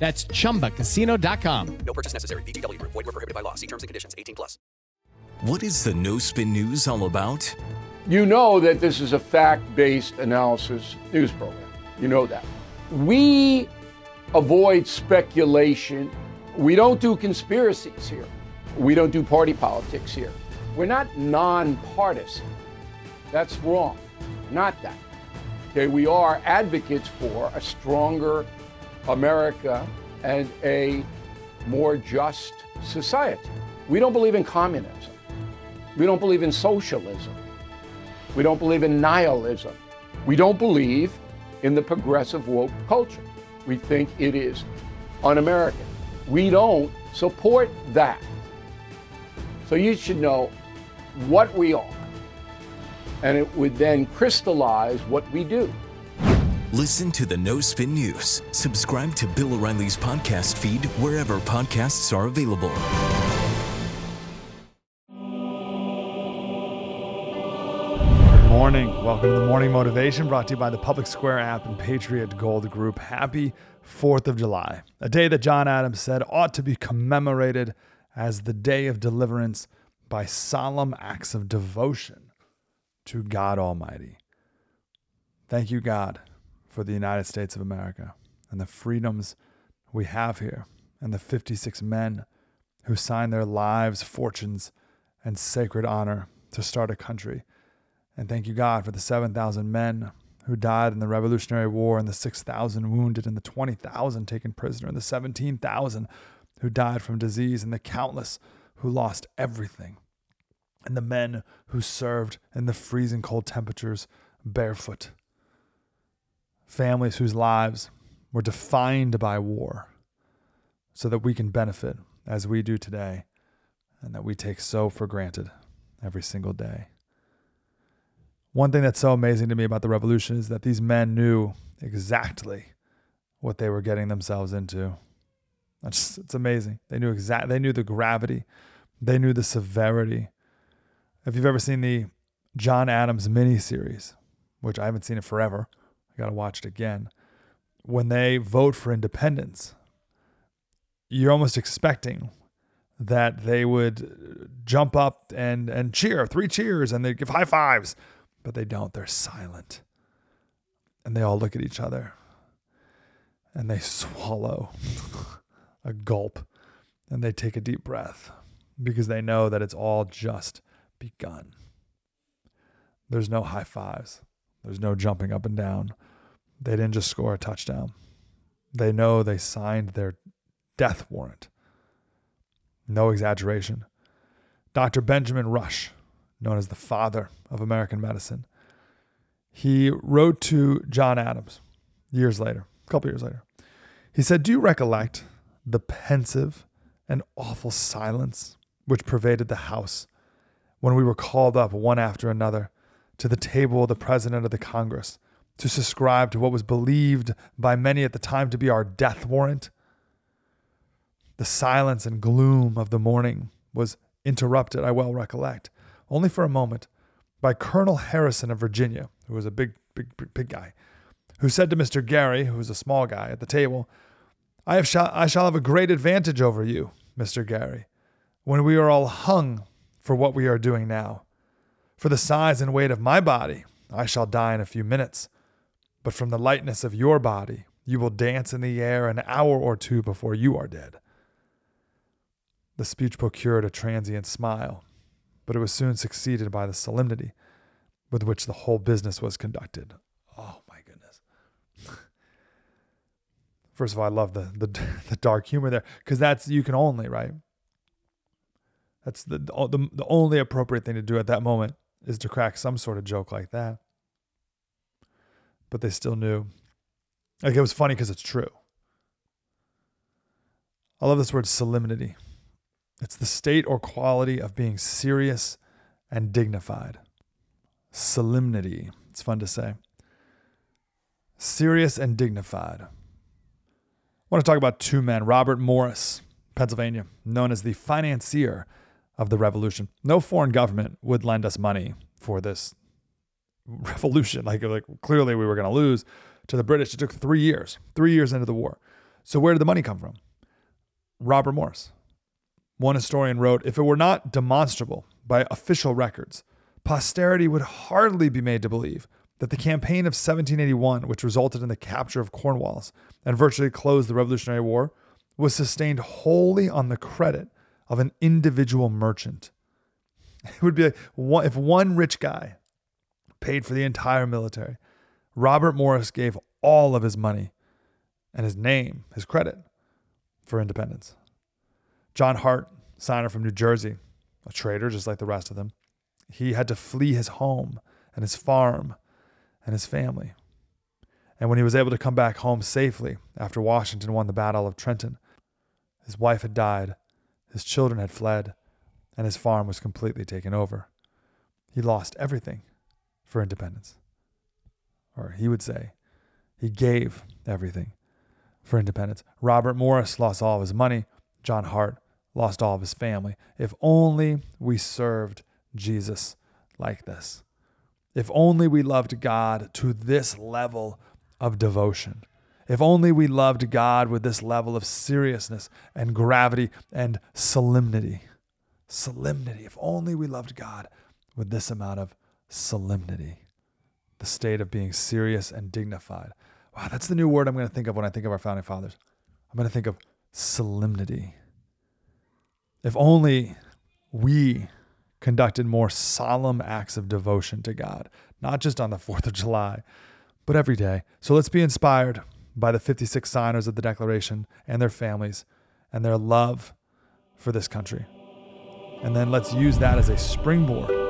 That's chumbacasino.com. No purchase necessary. VGW Group. Void were prohibited by law. See terms and conditions. 18 plus. What is the No Spin News all about? You know that this is a fact based analysis news program. You know that. We avoid speculation. We don't do conspiracies here. We don't do party politics here. We're not nonpartisan. That's wrong. Not that. Okay, we are advocates for a stronger America and a more just society. We don't believe in communism. We don't believe in socialism. We don't believe in nihilism. We don't believe in the progressive woke culture. We think it is un American. We don't support that. So you should know what we are, and it would then crystallize what we do. Listen to the No Spin News. Subscribe to Bill O'Reilly's podcast feed wherever podcasts are available. Good morning. Welcome to the Morning Motivation brought to you by the Public Square app and Patriot Gold Group. Happy 4th of July, a day that John Adams said ought to be commemorated as the day of deliverance by solemn acts of devotion to God Almighty. Thank you, God, for the United States of America and the freedoms we have here, and the 56 men who signed their lives, fortunes, and sacred honor to start a country. And thank you, God, for the 7,000 men who died in the Revolutionary War, and the 6,000 wounded, and the 20,000 taken prisoner, and the 17,000 who died from disease, and the countless who lost everything, and the men who served in the freezing cold temperatures barefoot families whose lives were defined by war so that we can benefit as we do today and that we take so for granted every single day. One thing that's so amazing to me about the revolution is that these men knew exactly what they were getting themselves into. It's, it's amazing. They knew exact they knew the gravity. They knew the severity. If you've ever seen the John Adams miniseries, which I haven't seen it forever, got to watch it again. When they vote for independence, you're almost expecting that they would uh, jump up and and cheer, three cheers, and they give high fives, but they don't. They're silent, and they all look at each other, and they swallow a gulp, and they take a deep breath because they know that it's all just begun. There's no high fives. There's no jumping up and down. They didn't just score a touchdown. They know they signed their death warrant. No exaggeration. Dr. Benjamin Rush, known as the father of American medicine, he wrote to John Adams years later, a couple years later. He said, Do you recollect the pensive and awful silence which pervaded the house when we were called up one after another to the table of the President of the Congress? To subscribe to what was believed by many at the time to be our death warrant. The silence and gloom of the morning was interrupted, I well recollect, only for a moment, by Colonel Harrison of Virginia, who was a big, big, big, guy, who said to Mr. Gerry, who was a small guy at the table, I, have shall, I shall have a great advantage over you, Mr. Gerry, when we are all hung for what we are doing now. For the size and weight of my body, I shall die in a few minutes but from the lightness of your body, you will dance in the air an hour or two before you are dead. The speech procured a transient smile, but it was soon succeeded by the solemnity with which the whole business was conducted. Oh my goodness. First of all, I love the the, the dark humor there because that's you can only right. That's the, the the only appropriate thing to do at that moment is to crack some sort of joke like that but they still knew. Like it was funny because it's true. I love this word solemnity. It's the state or quality of being serious and dignified. Solemnity. It's fun to say. Serious and dignified. I want to talk about two men Robert Morris, Pennsylvania, known as the financier of the revolution. No foreign government would lend us money for this revolution. Like, like clearly we were going to lose to the British. It took three years, three years into the war. So where did the money come from? Robert Morris. One historian wrote, if it were not demonstrable by official records, posterity would hardly be made to believe that the campaign of 1781, which resulted in the capture of Cornwallis and virtually closed the Revolutionary War, was sustained wholly on the credit of an individual merchant. It would be like if one rich guy paid for the entire military, Robert Morris gave all of his money and his name, his credit for independence. John Hart, signer from New Jersey, a traitor just like the rest of them, he had to flee his home and his farm and his family. And when he was able to come back home safely after Washington won the Battle of Trenton, his wife had died, his children had fled, and his farm was completely taken over. He lost everything for independence. Or he would say, he gave everything for independence. Robert Morris lost all of his money. John Hart lost all of his family. If only we served Jesus like this. If only we loved God to this level of devotion. If only we loved God with this level of seriousness and gravity and solemnity solemnity. If only we loved God with this amount of solemnity, the state of being serious and dignified. Wow, that's the new word I'm going to think of when I think of our founding fathers. I'm going to think of solemnity. If only we conducted more solemn acts of devotion to God, not just on the 4th of July, but every day. So let's be inspired by the 56 signers of the Declaration and their families and their love for this country. And then let's use that as a springboard